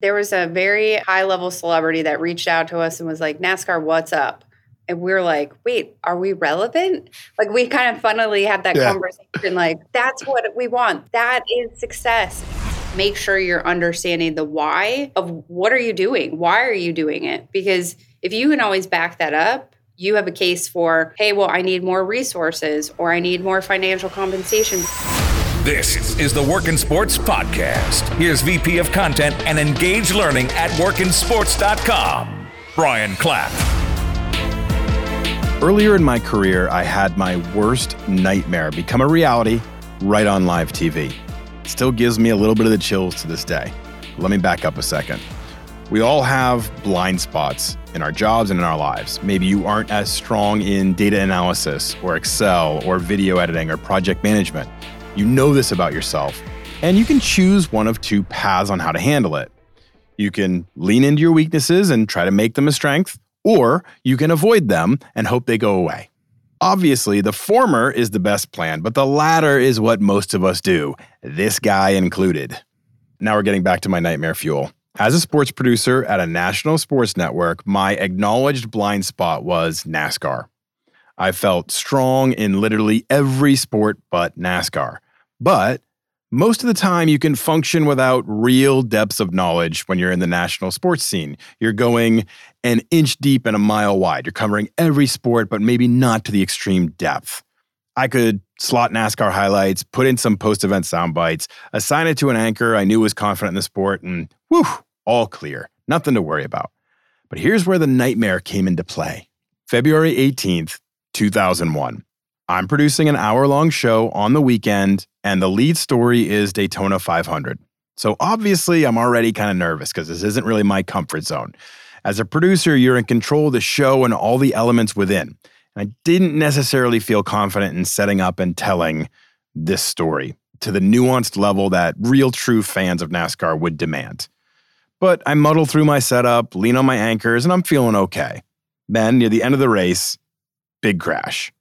There was a very high level celebrity that reached out to us and was like, NASCAR, what's up? And we are like, wait, are we relevant? Like, we kind of funnily had that yeah. conversation. Like, that's what we want. That is success. Make sure you're understanding the why of what are you doing? Why are you doing it? Because if you can always back that up, you have a case for, hey, well, I need more resources or I need more financial compensation. This is the Work in Sports Podcast. Here's VP of Content and Engage Learning at workinsports.com, Brian Clapp. Earlier in my career, I had my worst nightmare become a reality right on live TV. It still gives me a little bit of the chills to this day. Let me back up a second. We all have blind spots in our jobs and in our lives. Maybe you aren't as strong in data analysis or Excel or video editing or project management. You know this about yourself, and you can choose one of two paths on how to handle it. You can lean into your weaknesses and try to make them a strength, or you can avoid them and hope they go away. Obviously, the former is the best plan, but the latter is what most of us do, this guy included. Now we're getting back to my nightmare fuel. As a sports producer at a national sports network, my acknowledged blind spot was NASCAR. I felt strong in literally every sport but NASCAR. But most of the time, you can function without real depths of knowledge when you're in the national sports scene. You're going an inch deep and a mile wide. You're covering every sport, but maybe not to the extreme depth. I could slot NASCAR highlights, put in some post event sound bites, assign it to an anchor I knew was confident in the sport, and whew, all clear. Nothing to worry about. But here's where the nightmare came into play. February 18th, 2001. I'm producing an hour long show on the weekend, and the lead story is Daytona 500. So obviously, I'm already kind of nervous because this isn't really my comfort zone. As a producer, you're in control of the show and all the elements within. And I didn't necessarily feel confident in setting up and telling this story to the nuanced level that real true fans of NASCAR would demand. But I muddle through my setup, lean on my anchors, and I'm feeling okay. Then, near the end of the race, big crash.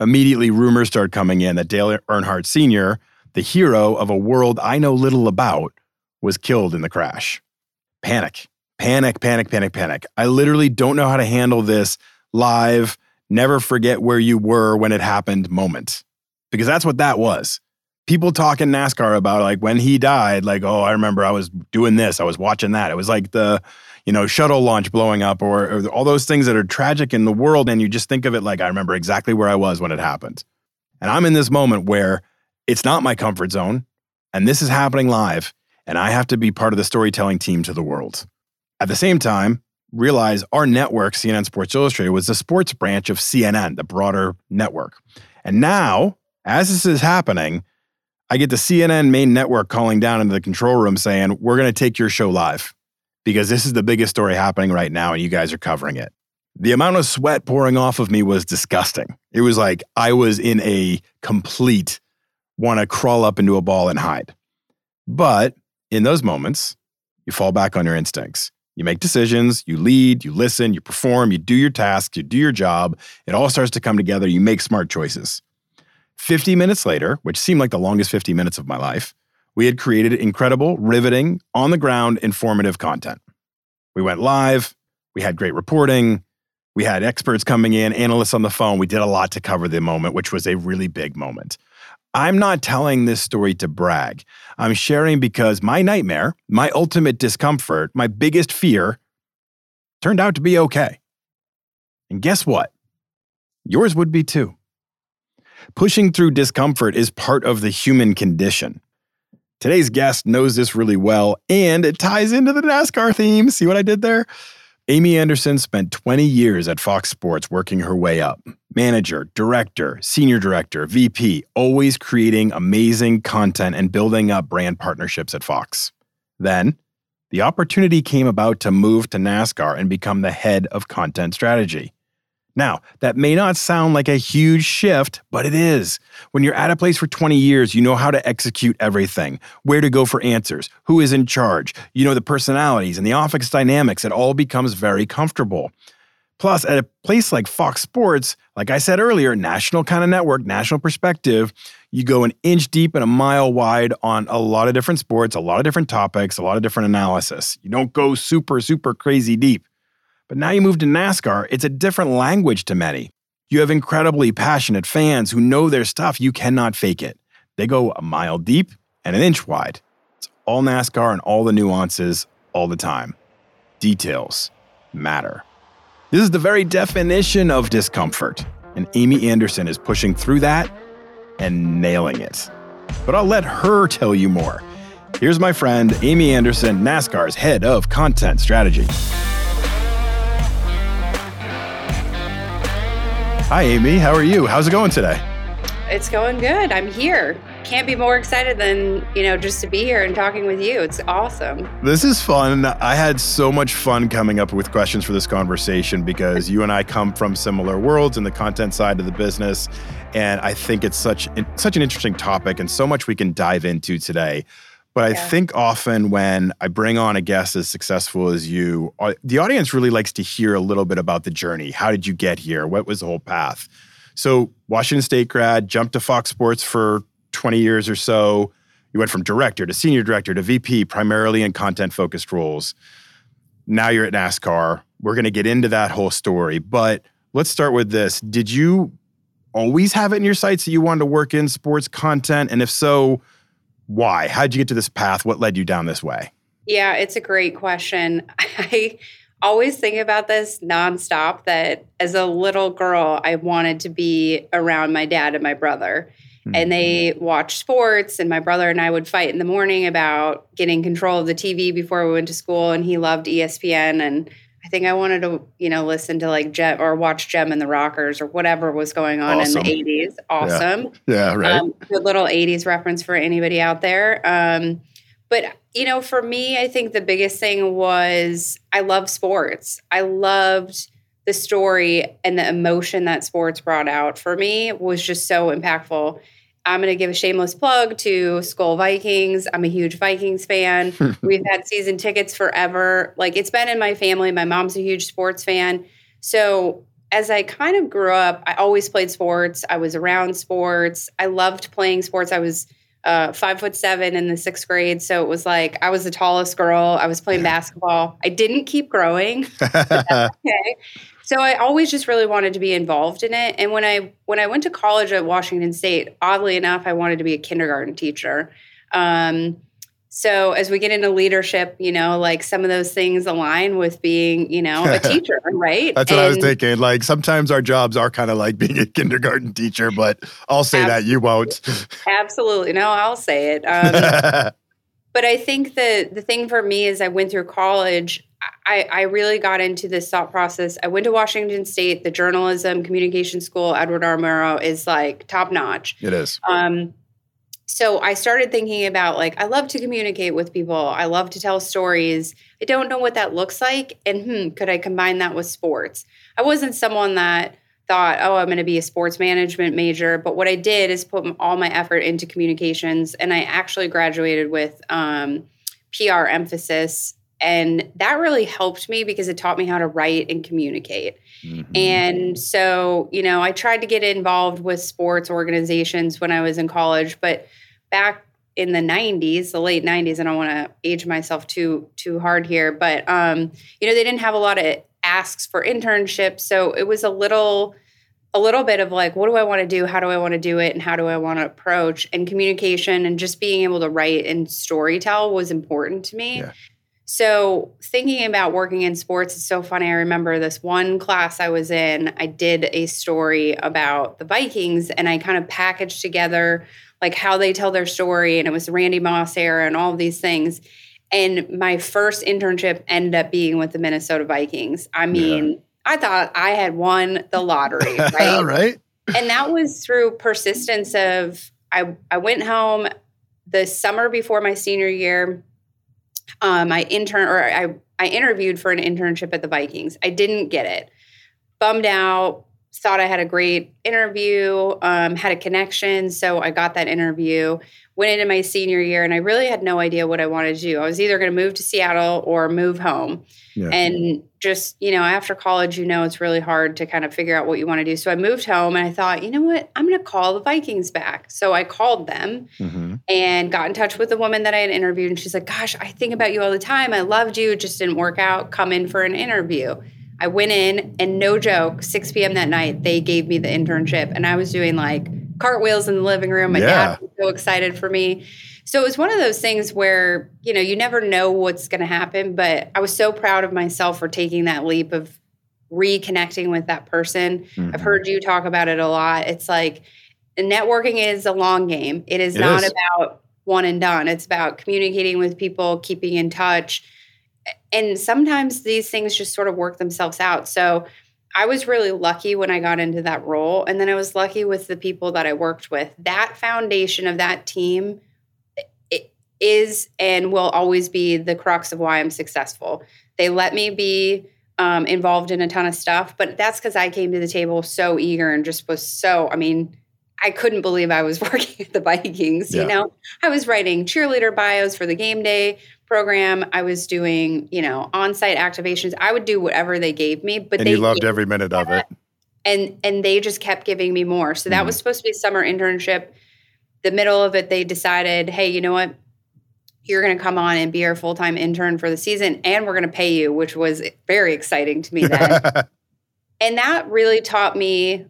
Immediately, rumors start coming in that Dale Earnhardt Sr., the hero of a world I know little about, was killed in the crash. Panic, panic, panic, panic, panic. I literally don't know how to handle this live, never forget where you were when it happened moment. Because that's what that was. People talking NASCAR about like when he died, like, oh, I remember I was doing this, I was watching that. It was like the you know, shuttle launch blowing up or, or all those things that are tragic in the world. And you just think of it like, I remember exactly where I was when it happened. And I'm in this moment where it's not my comfort zone. And this is happening live. And I have to be part of the storytelling team to the world. At the same time, realize our network, CNN Sports Illustrated, was the sports branch of CNN, the broader network. And now, as this is happening, I get the CNN main network calling down into the control room saying, We're going to take your show live because this is the biggest story happening right now and you guys are covering it. The amount of sweat pouring off of me was disgusting. It was like I was in a complete want to crawl up into a ball and hide. But in those moments, you fall back on your instincts. You make decisions, you lead, you listen, you perform, you do your tasks, you do your job. It all starts to come together. You make smart choices. 50 minutes later, which seemed like the longest 50 minutes of my life, we had created incredible, riveting, on the ground, informative content. We went live, we had great reporting, we had experts coming in, analysts on the phone. We did a lot to cover the moment, which was a really big moment. I'm not telling this story to brag. I'm sharing because my nightmare, my ultimate discomfort, my biggest fear turned out to be okay. And guess what? Yours would be too. Pushing through discomfort is part of the human condition. Today's guest knows this really well, and it ties into the NASCAR theme. See what I did there? Amy Anderson spent 20 years at Fox Sports working her way up. Manager, director, senior director, VP, always creating amazing content and building up brand partnerships at Fox. Then, the opportunity came about to move to NASCAR and become the head of content strategy. Now, that may not sound like a huge shift, but it is. When you're at a place for 20 years, you know how to execute everything, where to go for answers, who is in charge, you know the personalities and the office dynamics. It all becomes very comfortable. Plus, at a place like Fox Sports, like I said earlier, national kind of network, national perspective, you go an inch deep and a mile wide on a lot of different sports, a lot of different topics, a lot of different analysis. You don't go super, super crazy deep. But now you move to NASCAR, it's a different language to many. You have incredibly passionate fans who know their stuff. You cannot fake it. They go a mile deep and an inch wide. It's all NASCAR and all the nuances all the time. Details matter. This is the very definition of discomfort, and Amy Anderson is pushing through that and nailing it. But I'll let her tell you more. Here's my friend, Amy Anderson, NASCAR's head of content strategy. Hi, Amy. How are you? How's it going today? It's going good. I'm here. Can't be more excited than, you know, just to be here and talking with you. It's awesome. This is fun. I had so much fun coming up with questions for this conversation because you and I come from similar worlds in the content side of the business. And I think it's such such an interesting topic and so much we can dive into today. But I yeah. think often when I bring on a guest as successful as you, uh, the audience really likes to hear a little bit about the journey. How did you get here? What was the whole path? So, Washington State grad, jumped to Fox Sports for 20 years or so. You went from director to senior director to VP, primarily in content focused roles. Now you're at NASCAR. We're going to get into that whole story. But let's start with this. Did you always have it in your sights that you wanted to work in sports content? And if so, why? How did you get to this path? What led you down this way? Yeah, it's a great question. I always think about this nonstop that as a little girl, I wanted to be around my dad and my brother. Mm-hmm. And they watched sports, and my brother and I would fight in the morning about getting control of the TV before we went to school. And he loved ESPN. And I I wanted to, you know, listen to like Jem or watch Jem and the Rockers or whatever was going on awesome. in the 80s. Awesome. Yeah, yeah right. Um, good little 80s reference for anybody out there. Um, but, you know, for me, I think the biggest thing was I love sports. I loved the story and the emotion that sports brought out for me was just so impactful. I'm going to give a shameless plug to Skol Vikings. I'm a huge Vikings fan. We've had season tickets forever. Like it's been in my family. My mom's a huge sports fan. So as I kind of grew up, I always played sports. I was around sports. I loved playing sports. I was uh, five foot seven in the sixth grade. So it was like I was the tallest girl. I was playing basketball. I didn't keep growing. okay. So I always just really wanted to be involved in it. And when I when I went to college at Washington State, oddly enough, I wanted to be a kindergarten teacher. Um, so as we get into leadership, you know, like some of those things align with being, you know, a teacher, right? That's what I was thinking. Like sometimes our jobs are kind of like being a kindergarten teacher, but I'll say that you won't. Absolutely, no, I'll say it. Um, but I think the the thing for me is I went through college. I, I really got into this thought process. I went to Washington State. The journalism communication school, Edward R. Murrow, is like top notch. It is. Um, so I started thinking about like I love to communicate with people. I love to tell stories. I don't know what that looks like, and hmm, could I combine that with sports? I wasn't someone that thought, oh, I'm going to be a sports management major. But what I did is put all my effort into communications, and I actually graduated with um, PR emphasis. And that really helped me because it taught me how to write and communicate. Mm-hmm. And so, you know, I tried to get involved with sports organizations when I was in college, but back in the 90s, the late 90s, I don't want to age myself too too hard here, but um, you know, they didn't have a lot of asks for internships. So it was a little a little bit of like what do I want to do? How do I want to do it? And how do I want to approach? And communication and just being able to write and story tell was important to me. Yeah. So thinking about working in sports is so funny. I remember this one class I was in, I did a story about the Vikings and I kind of packaged together like how they tell their story and it was Randy Moss era and all these things. And my first internship ended up being with the Minnesota Vikings. I mean, yeah. I thought I had won the lottery, right? right. And that was through persistence of I I went home the summer before my senior year. Um, I intern or I I interviewed for an internship at the Vikings. I didn't get it. Bummed out. Thought I had a great interview, um, had a connection. So I got that interview, went into my senior year, and I really had no idea what I wanted to do. I was either going to move to Seattle or move home. Yeah. And just, you know, after college, you know, it's really hard to kind of figure out what you want to do. So I moved home and I thought, you know what? I'm going to call the Vikings back. So I called them mm-hmm. and got in touch with the woman that I had interviewed. And she's like, gosh, I think about you all the time. I loved you. It just didn't work out. Come in for an interview. I went in and no joke, 6 p.m. that night, they gave me the internship. And I was doing like cartwheels in the living room. My yeah. dad was so excited for me. So it was one of those things where, you know, you never know what's going to happen. But I was so proud of myself for taking that leap of reconnecting with that person. Mm-hmm. I've heard you talk about it a lot. It's like networking is a long game, it is it not is. about one and done. It's about communicating with people, keeping in touch and sometimes these things just sort of work themselves out. So I was really lucky when I got into that role. And then I was lucky with the people that I worked with. That foundation of that team is and will always be the crux of why I'm successful. They let me be um, involved in a ton of stuff, but that's because I came to the table so eager and just was so, I mean, I couldn't believe I was working at the Vikings. Yeah. You know, I was writing cheerleader bios for the game day program. I was doing, you know, on-site activations. I would do whatever they gave me, but and they loved every minute of it. And and they just kept giving me more. So that mm was supposed to be a summer internship. The middle of it, they decided, hey, you know what? You're going to come on and be our full-time intern for the season, and we're going to pay you, which was very exciting to me then. and that really taught me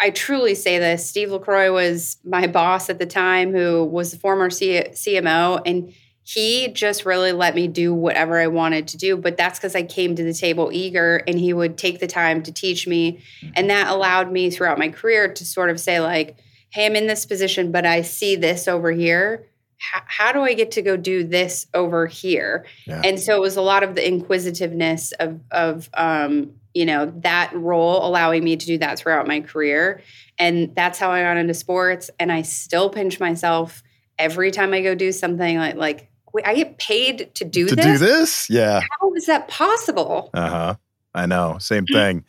I truly say this. Steve LaCroix was my boss at the time, who was the former C- CMO, and he just really let me do whatever I wanted to do. But that's because I came to the table eager and he would take the time to teach me. And that allowed me throughout my career to sort of say, like, hey, I'm in this position, but I see this over here. H- how do I get to go do this over here? Yeah. And so it was a lot of the inquisitiveness of, of um, you know, that role allowing me to do that throughout my career. And that's how I got into sports. And I still pinch myself every time I go do something like, like I get paid to do to this. do this? Yeah. How is that possible? Uh huh. I know. Same thing.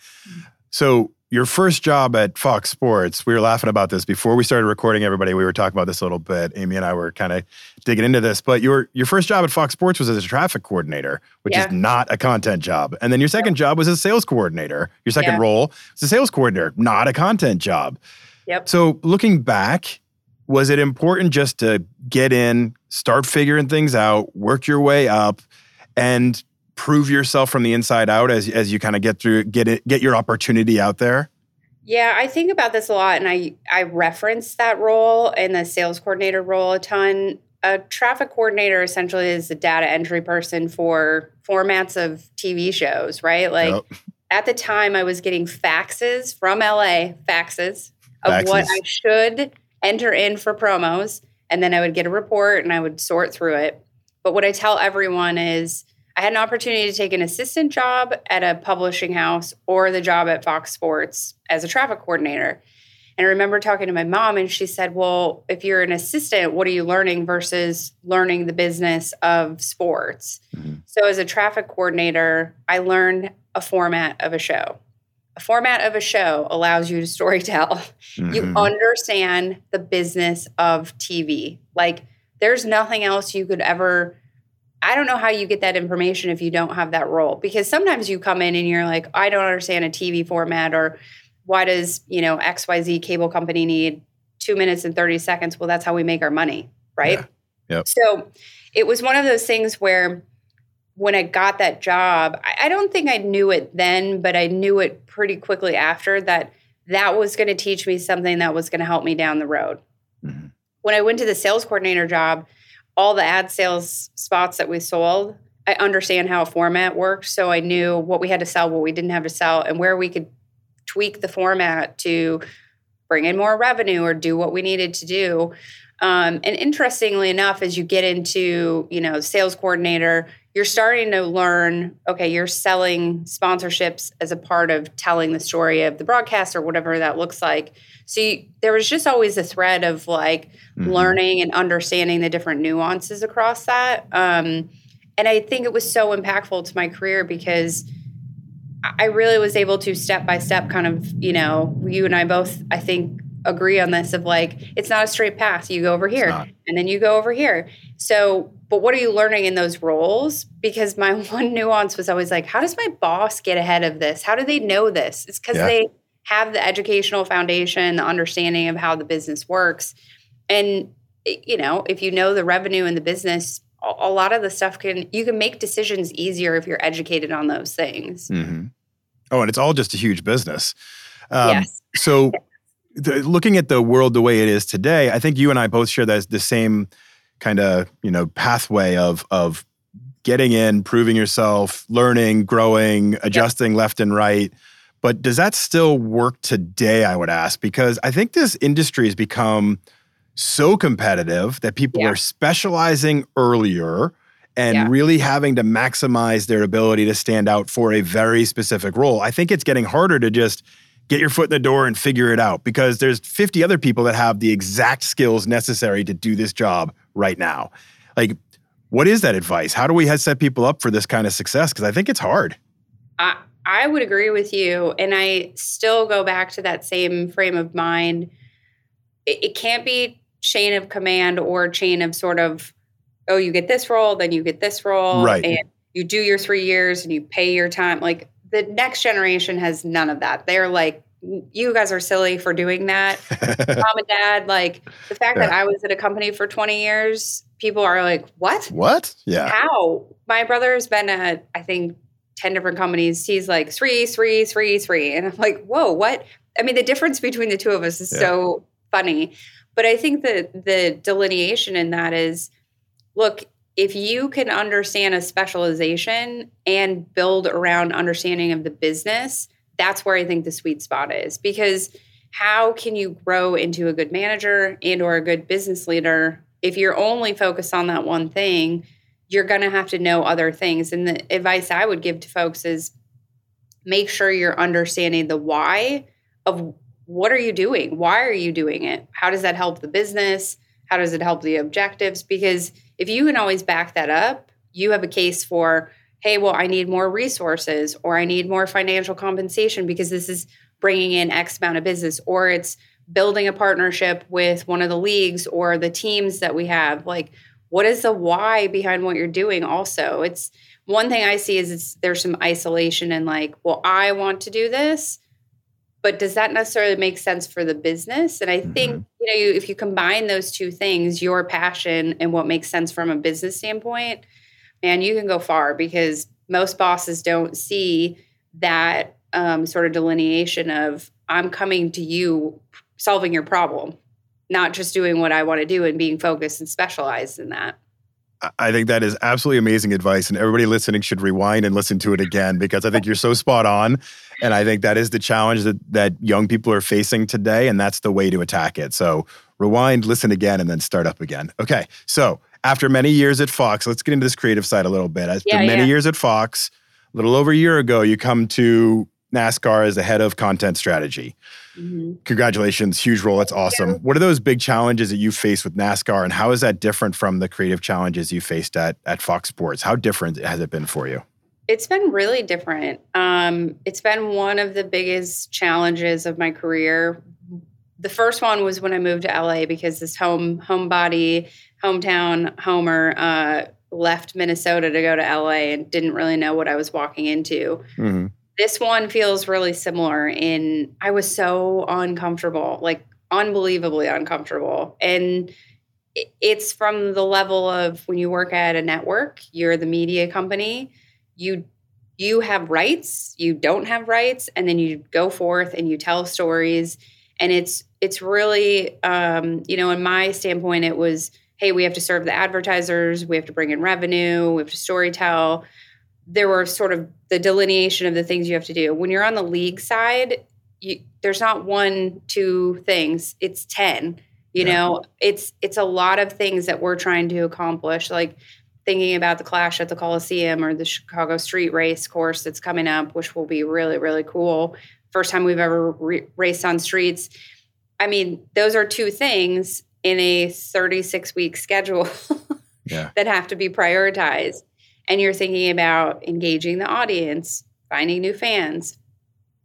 so your first job at Fox Sports, we were laughing about this before we started recording. Everybody, we were talking about this a little bit. Amy and I were kind of digging into this. But your your first job at Fox Sports was as a traffic coordinator, which yeah. is not a content job. And then your second job was as a sales coordinator. Your second yeah. role was a sales coordinator, not a content job. Yep. So looking back, was it important just to get in, start figuring things out, work your way up, and prove yourself from the inside out as as you kind of get through get it get your opportunity out there? Yeah, I think about this a lot and I I reference that role and the sales coordinator role a ton. A traffic coordinator essentially is a data entry person for formats of TV shows, right? Like yep. at the time I was getting faxes from LA, faxes of faxes. what I should enter in for promos, and then I would get a report and I would sort through it. But what I tell everyone is I had an opportunity to take an assistant job at a publishing house or the job at Fox Sports as a traffic coordinator. And I remember talking to my mom, and she said, Well, if you're an assistant, what are you learning versus learning the business of sports? Mm-hmm. So, as a traffic coordinator, I learned a format of a show a format of a show allows you to storytell. Mm-hmm. You understand the business of TV. Like there's nothing else you could ever I don't know how you get that information if you don't have that role because sometimes you come in and you're like I don't understand a TV format or why does, you know, XYZ cable company need 2 minutes and 30 seconds? Well, that's how we make our money, right? Yeah. Yep. So it was one of those things where when I got that job, I, I don't think I knew it then, but I knew it pretty quickly after that that was going to teach me something that was going to help me down the road. Mm-hmm. When I went to the sales coordinator job, all the ad sales spots that we sold, I understand how a format worked. So I knew what we had to sell, what we didn't have to sell, and where we could tweak the format to bring in more revenue or do what we needed to do. Um, and interestingly enough, as you get into, you know, sales coordinator, you're starting to learn okay you're selling sponsorships as a part of telling the story of the broadcast or whatever that looks like so you, there was just always a thread of like mm-hmm. learning and understanding the different nuances across that um, and i think it was so impactful to my career because I really was able to step by step kind of, you know, you and I both, I think, agree on this of like, it's not a straight path. You go over here and then you go over here. So, but what are you learning in those roles? Because my one nuance was always like, how does my boss get ahead of this? How do they know this? It's because yeah. they have the educational foundation, the understanding of how the business works. And, you know, if you know the revenue in the business, a lot of the stuff can you can make decisions easier if you're educated on those things. Mm-hmm. Oh, and it's all just a huge business. Um, yes. so, the, looking at the world the way it is today, I think you and I both share that the same kind of you know pathway of of getting in, proving yourself, learning, growing, adjusting yep. left and right. But does that still work today? I would ask because I think this industry has become so competitive that people yeah. are specializing earlier and yeah. really having to maximize their ability to stand out for a very specific role. I think it's getting harder to just get your foot in the door and figure it out because there's 50 other people that have the exact skills necessary to do this job right now. Like, what is that advice? How do we set people up for this kind of success? Because I think it's hard. I, I would agree with you. And I still go back to that same frame of mind. It, it can't be chain of command or chain of sort of oh you get this role then you get this role right. and you do your three years and you pay your time like the next generation has none of that. They're like you guys are silly for doing that. Mom and dad like the fact yeah. that i was at a company for 20 years people are like what? What? Yeah. How? My brother has been at i think 10 different companies. He's like three three three three. And i'm like whoa what? I mean the difference between the two of us is yeah. so funny. But I think that the delineation in that is look, if you can understand a specialization and build around understanding of the business, that's where I think the sweet spot is because how can you grow into a good manager and or a good business leader if you're only focused on that one thing you're going to have to know other things and the advice i would give to folks is make sure you're understanding the why of what are you doing? Why are you doing it? How does that help the business? How does it help the objectives? Because if you can always back that up, you have a case for, hey, well, I need more resources or I need more financial compensation because this is bringing in X amount of business or it's building a partnership with one of the leagues or the teams that we have. Like, what is the why behind what you're doing? Also, it's one thing I see is it's there's some isolation and like, well, I want to do this but does that necessarily make sense for the business and i think mm-hmm. you know if you combine those two things your passion and what makes sense from a business standpoint man you can go far because most bosses don't see that um, sort of delineation of i'm coming to you solving your problem not just doing what i want to do and being focused and specialized in that I think that is absolutely amazing advice, and everybody listening should rewind and listen to it again because I think you're so spot on, and I think that is the challenge that that young people are facing today, and that's the way to attack it. So rewind, listen again, and then start up again. Okay, so after many years at Fox, let's get into this creative side a little bit. After yeah, many yeah. years at Fox, a little over a year ago, you come to NASCAR as the head of content strategy. Mm-hmm. Congratulations, huge role. That's awesome. What are those big challenges that you face with NASCAR, and how is that different from the creative challenges you faced at at Fox Sports? How different has it been for you? It's been really different. Um, it's been one of the biggest challenges of my career. The first one was when I moved to LA because this home homebody, hometown homer uh, left Minnesota to go to LA and didn't really know what I was walking into. Mm-hmm this one feels really similar in I was so uncomfortable, like unbelievably uncomfortable. And it's from the level of when you work at a network, you're the media company, you you have rights, you don't have rights, and then you go forth and you tell stories. And it's it's really um, you know, in my standpoint, it was, hey, we have to serve the advertisers, we have to bring in revenue, we have to story tell there were sort of the delineation of the things you have to do. When you're on the league side, you, there's not one, two things. It's ten. You yeah. know, it's it's a lot of things that we're trying to accomplish. Like thinking about the clash at the Coliseum or the Chicago Street Race course that's coming up, which will be really really cool. First time we've ever re- raced on streets. I mean, those are two things in a 36 week schedule yeah. that have to be prioritized and you're thinking about engaging the audience finding new fans,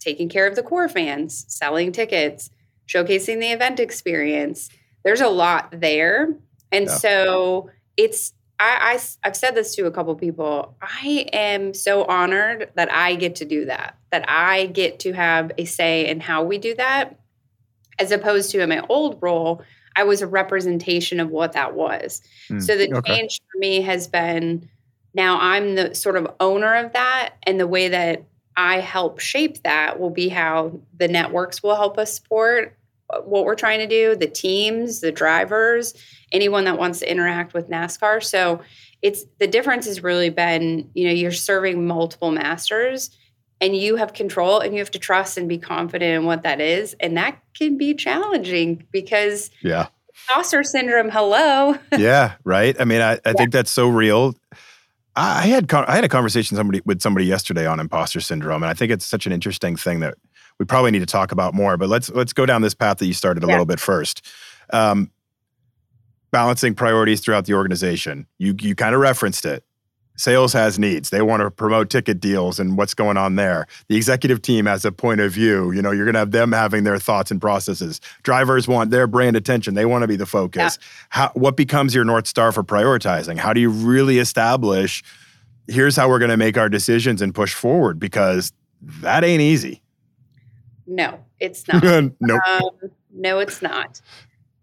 taking care of the core fans, selling tickets, showcasing the event experience. There's a lot there. And yeah. so it's I, I have said this to a couple people. I am so honored that I get to do that. That I get to have a say in how we do that, as opposed to in my old role, I was a representation of what that was. Mm, so the okay. change for me has been now I'm the sort of owner of that, and the way that I help shape that will be how the networks will help us support uh, what we're trying to do, the teams, the drivers, anyone that wants to interact with NASCAR. So it's the difference has really been, you know, you're serving multiple masters and you have control and you have to trust and be confident in what that is. And that can be challenging because yeah. Imposter syndrome, hello. yeah, right. I mean, I, I yeah. think that's so real. I had I had a conversation somebody with somebody yesterday on imposter syndrome, and I think it's such an interesting thing that we probably need to talk about more. But let's let's go down this path that you started a yeah. little bit first. Um, balancing priorities throughout the organization. You you kind of referenced it. Sales has needs. They want to promote ticket deals and what's going on there. The executive team has a point of view. You know, you're going to have them having their thoughts and processes. Drivers want their brand attention. They want to be the focus. Yeah. How, what becomes your north star for prioritizing? How do you really establish here's how we're going to make our decisions and push forward because that ain't easy. No, it's not. nope. Um, no, it's not.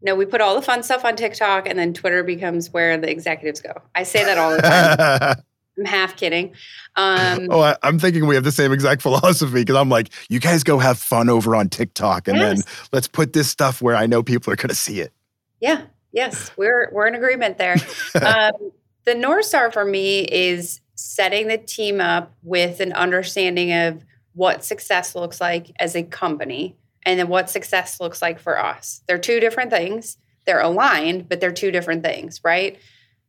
No, we put all the fun stuff on TikTok and then Twitter becomes where the executives go. I say that all the time. I'm half kidding. Um, oh, I, am thinking we have the same exact philosophy because I'm like, you guys go have fun over on TikTok, and yes. then let's put this stuff where I know people are going to see it. Yeah. Yes, we're we're in agreement there. um, the north star for me is setting the team up with an understanding of what success looks like as a company and then what success looks like for us. They're two different things. They're aligned, but they're two different things, right?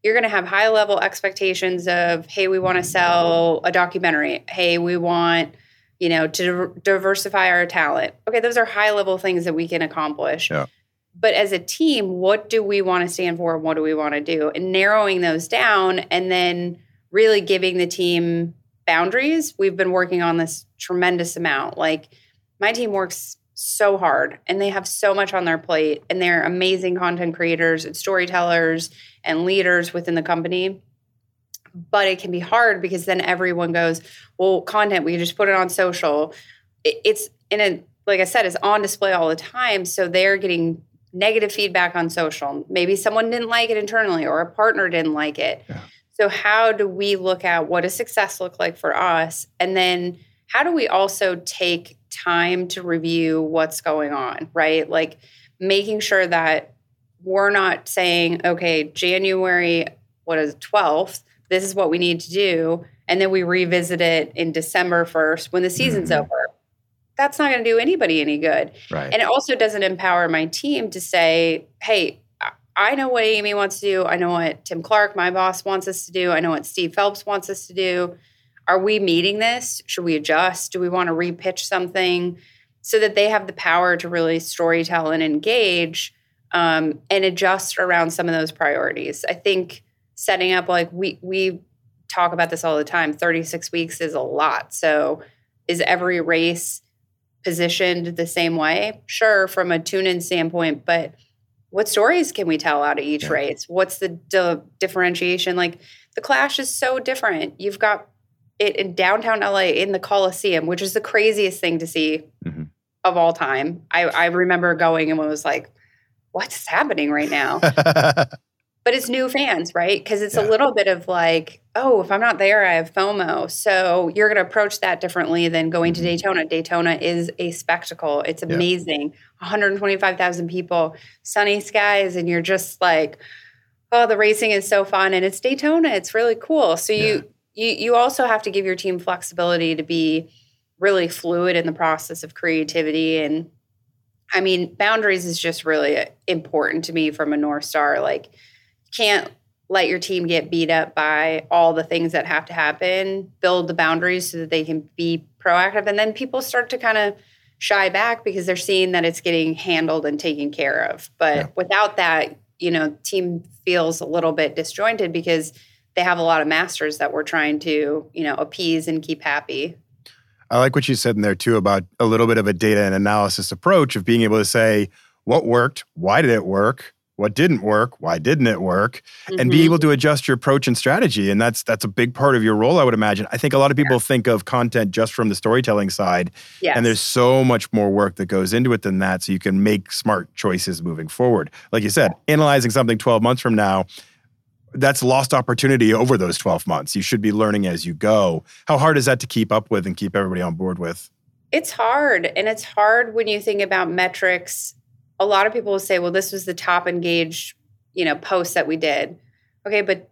You're going to have high level expectations of, hey, we want to sell a documentary. Hey, we want, you know, to diversify our talent. Okay, those are high level things that we can accomplish. Yeah. But as a team, what do we want to stand for? and What do we want to do? And narrowing those down and then really giving the team boundaries. We've been working on this tremendous amount. Like my team works so hard and they have so much on their plate and they're amazing content creators and storytellers and leaders within the company. But it can be hard because then everyone goes well content we just put it on social. It's in a like i said it's on display all the time so they're getting negative feedback on social. Maybe someone didn't like it internally or a partner didn't like it. Yeah. so how do we look at what does success look like for us? And then how do we also take time to review what's going on, right? Like making sure that we're not saying, okay, January, what is it, 12th, this is what we need to do. And then we revisit it in December 1st when the season's mm-hmm. over. That's not going to do anybody any good. Right. And it also doesn't empower my team to say, hey, I know what Amy wants to do. I know what Tim Clark, my boss, wants us to do. I know what Steve Phelps wants us to do are we meeting this? Should we adjust? Do we want to repitch something so that they have the power to really storytell and engage um, and adjust around some of those priorities? I think setting up like we we talk about this all the time. Thirty six weeks is a lot. So is every race positioned the same way? Sure, from a tune-in standpoint, but what stories can we tell out of each yeah. race? What's the di- differentiation? Like the clash is so different. You've got it in downtown LA in the Coliseum, which is the craziest thing to see mm-hmm. of all time. I, I remember going and was like, what's happening right now? but it's new fans, right? Because it's yeah. a little bit of like, oh, if I'm not there, I have FOMO. So you're going to approach that differently than going mm-hmm. to Daytona. Daytona is a spectacle. It's amazing. Yeah. 125,000 people, sunny skies, and you're just like, oh, the racing is so fun. And it's Daytona. It's really cool. So yeah. You you also have to give your team flexibility to be really fluid in the process of creativity. And I mean boundaries is just really important to me from a north star. Like can't let your team get beat up by all the things that have to happen. Build the boundaries so that they can be proactive. And then people start to kind of shy back because they're seeing that it's getting handled and taken care of. But yeah. without that you know team feels a little bit disjointed because they have a lot of masters that we're trying to you know appease and keep happy I like what you said in there too about a little bit of a data and analysis approach of being able to say what worked, why did it work, what didn't work, why didn't it work, mm-hmm. and be mm-hmm. able to adjust your approach and strategy. And that's that's a big part of your role, I would imagine. I think a lot of people yeah. think of content just from the storytelling side, yes. and there's so much more work that goes into it than that. So you can make smart choices moving forward. Like you said, analyzing something 12 months from now that's lost opportunity over those 12 months. You should be learning as you go. How hard is that to keep up with and keep everybody on board with? It's hard. And it's hard when you think about metrics. A lot of people will say, well, this was the top engaged, you know, post that we did. Okay, but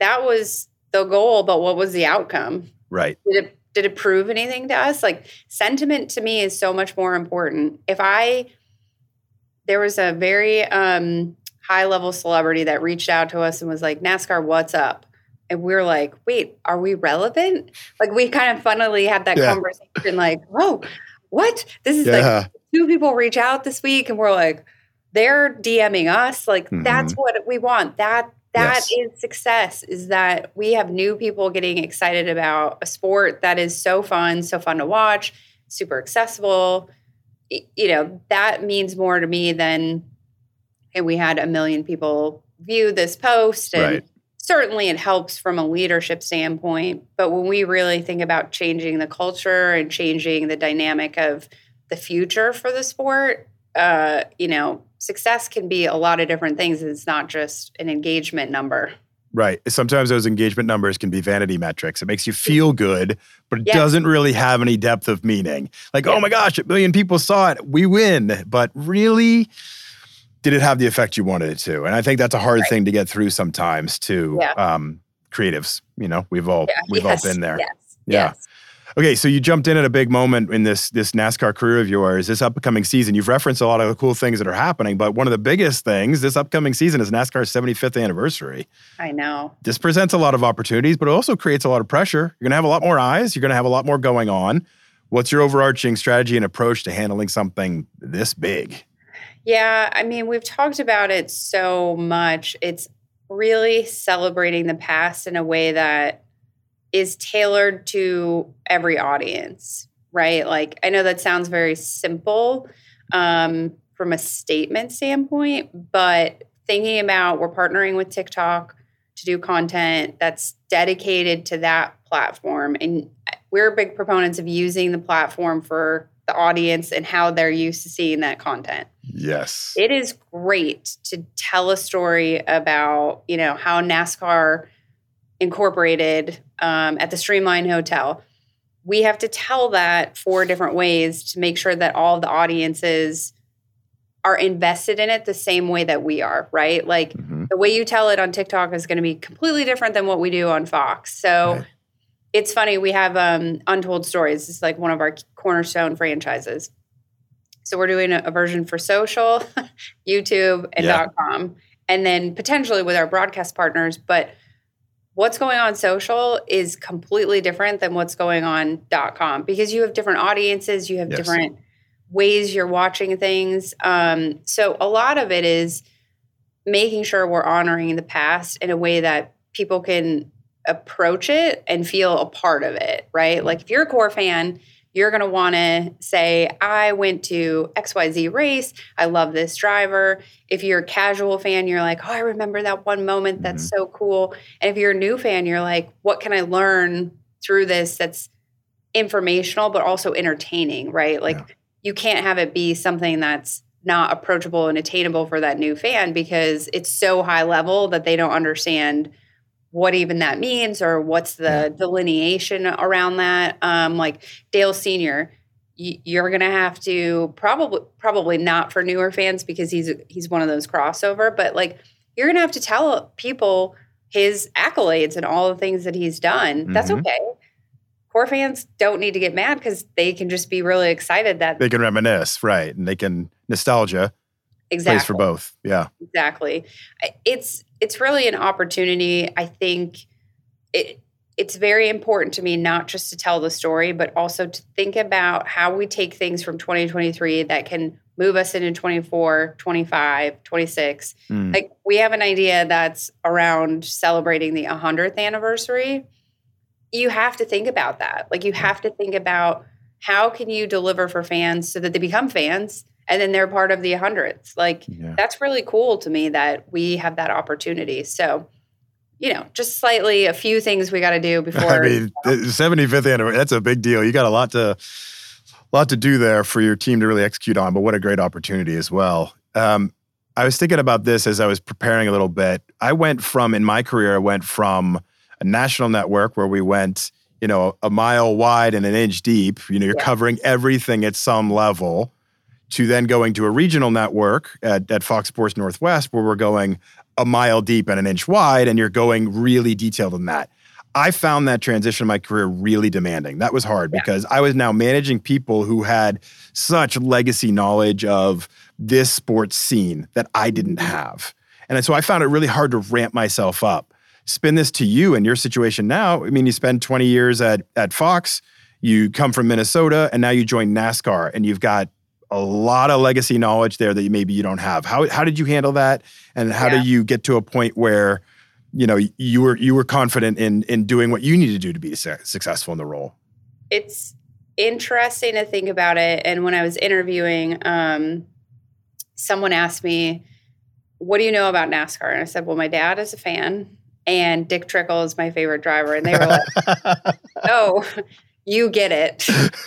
that was the goal, but what was the outcome? Right. Did it did it prove anything to us? Like sentiment to me is so much more important. If I there was a very um high level celebrity that reached out to us and was like, NASCAR, what's up? And we are like, wait, are we relevant? Like we kind of funnily had that yeah. conversation, like, whoa, what? This is yeah. like two people reach out this week, and we're like, they're DMing us. Like mm-hmm. that's what we want. That that yes. is success. Is that we have new people getting excited about a sport that is so fun, so fun to watch, super accessible. You know that means more to me than and we had a million people view this post and right. certainly it helps from a leadership standpoint but when we really think about changing the culture and changing the dynamic of the future for the sport uh, you know success can be a lot of different things it's not just an engagement number Right. Sometimes those engagement numbers can be vanity metrics. It makes you feel good, but it yes. doesn't really have any depth of meaning. Like, oh my gosh, a million people saw it. We win. But really, did it have the effect you wanted it to? And I think that's a hard right. thing to get through sometimes to yeah. um, creatives. You know, we've all yeah. we've yes. all been there. Yes. Yeah. Yes. Okay, so you jumped in at a big moment in this this NASCAR career of yours. This upcoming season, you've referenced a lot of the cool things that are happening, but one of the biggest things this upcoming season is NASCAR's 75th anniversary. I know. This presents a lot of opportunities, but it also creates a lot of pressure. You're going to have a lot more eyes. You're going to have a lot more going on. What's your overarching strategy and approach to handling something this big? Yeah, I mean, we've talked about it so much. It's really celebrating the past in a way that is tailored to every audience, right? Like, I know that sounds very simple um, from a statement standpoint, but thinking about we're partnering with TikTok to do content that's dedicated to that platform. And we're big proponents of using the platform for the audience and how they're used to seeing that content. Yes. It is great to tell a story about, you know, how NASCAR incorporated um, at the Streamline Hotel. We have to tell that four different ways to make sure that all the audiences are invested in it the same way that we are, right? Like mm-hmm. the way you tell it on TikTok is going to be completely different than what we do on Fox. So right. It's funny, we have um, Untold Stories. It's like one of our cornerstone franchises. So we're doing a, a version for social, YouTube, and yeah. .com, and then potentially with our broadcast partners. But what's going on social is completely different than what's going on .com because you have different audiences, you have yes. different ways you're watching things. Um, so a lot of it is making sure we're honoring the past in a way that people can approach it and feel a part of it, right? Like if you're a core fan you're going to want to say, I went to XYZ race. I love this driver. If you're a casual fan, you're like, oh, I remember that one moment. That's mm-hmm. so cool. And if you're a new fan, you're like, what can I learn through this that's informational, but also entertaining, right? Like, yeah. you can't have it be something that's not approachable and attainable for that new fan because it's so high level that they don't understand what even that means or what's the yeah. delineation around that. Um, like Dale Senior, you're going to have to probably probably not for newer fans because he's he's one of those crossover, but like you're going to have to tell people his accolades and all the things that he's done. Mm-hmm. That's okay. Core fans don't need to get mad because they can just be really excited that they can reminisce, right? And they can nostalgia exactly place for both. Yeah, exactly. It's it's really an opportunity. I think it it's very important to me not just to tell the story, but also to think about how we take things from 2023 that can move us into 24, 25, 26. Mm. Like we have an idea that's around celebrating the 100th anniversary. You have to think about that. Like you have to think about how can you deliver for fans so that they become fans and then they're part of the hundreds? Like yeah. that's really cool to me that we have that opportunity. So, you know, just slightly a few things we got to do before. I mean, the 75th anniversary, that's a big deal. You got a lot to, lot to do there for your team to really execute on, but what a great opportunity as well. Um, I was thinking about this as I was preparing a little bit. I went from, in my career, I went from a national network where we went, you know, a mile wide and an inch deep. You know, you're yeah. covering everything at some level to then going to a regional network at, at Fox Sports Northwest where we're going a mile deep and an inch wide and you're going really detailed in that. I found that transition in my career really demanding. That was hard yeah. because I was now managing people who had such legacy knowledge of this sports scene that I didn't mm-hmm. have. And so I found it really hard to ramp myself up. Spin this to you and your situation now. I mean, you spend 20 years at, at Fox, you come from Minnesota, and now you join NASCAR, and you've got a lot of legacy knowledge there that maybe you don't have. How, how did you handle that? And how yeah. did you get to a point where you know you were you were confident in in doing what you need to do to be successful in the role it's interesting to think about it and when i was interviewing um, someone asked me what do you know about nascar and i said well my dad is a fan and dick trickle is my favorite driver and they were like oh you get it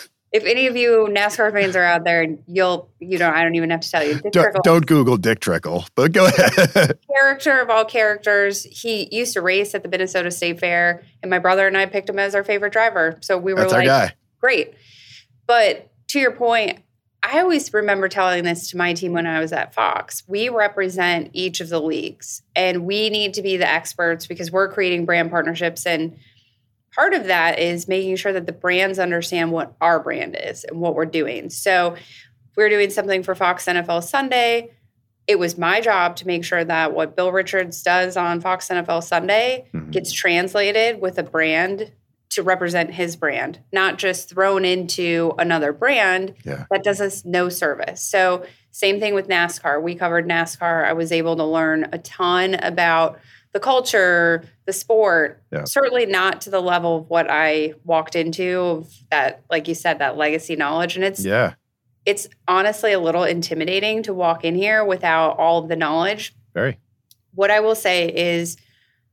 if any of you NASCAR fans are out there, you'll, you know, I don't even have to tell you. Dick don't, Trickle, don't Google Dick Trickle, but go ahead. character of all characters. He used to race at the Minnesota State Fair, and my brother and I picked him as our favorite driver. So we were That's like, great. But to your point, I always remember telling this to my team when I was at Fox. We represent each of the leagues, and we need to be the experts because we're creating brand partnerships and – part of that is making sure that the brands understand what our brand is and what we're doing. So, we're doing something for Fox NFL Sunday, it was my job to make sure that what Bill Richards does on Fox NFL Sunday mm-hmm. gets translated with a brand to represent his brand, not just thrown into another brand yeah. that does us no service. So, same thing with NASCAR. We covered NASCAR. I was able to learn a ton about the culture, the sport, yeah. certainly not to the level of what I walked into of that, like you said, that legacy knowledge. And it's yeah, it's honestly a little intimidating to walk in here without all of the knowledge. Very. What I will say is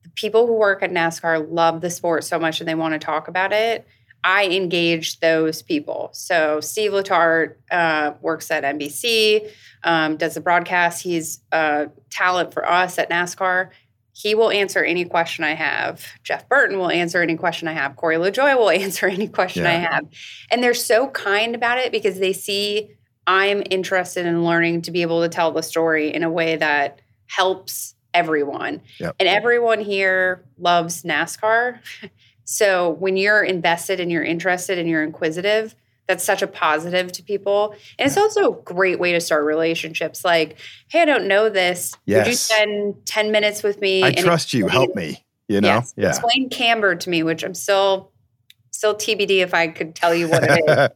the people who work at NASCAR love the sport so much and they want to talk about it. I engage those people. So Steve Letarte uh, works at NBC, um, does the broadcast. He's a talent for us at NASCAR he will answer any question I have. Jeff Burton will answer any question I have. Corey LaJoie will answer any question yeah. I have. And they're so kind about it because they see I'm interested in learning to be able to tell the story in a way that helps everyone. Yep. And everyone here loves NASCAR. so when you're invested and you're interested and you're inquisitive, that's such a positive to people. And it's also a great way to start relationships. Like, hey, I don't know this. Yes. Would you spend 10 minutes with me? I trust you. Help me. You know? Yes. Yeah. Explain Camber to me, which I'm still still TBD if I could tell you what it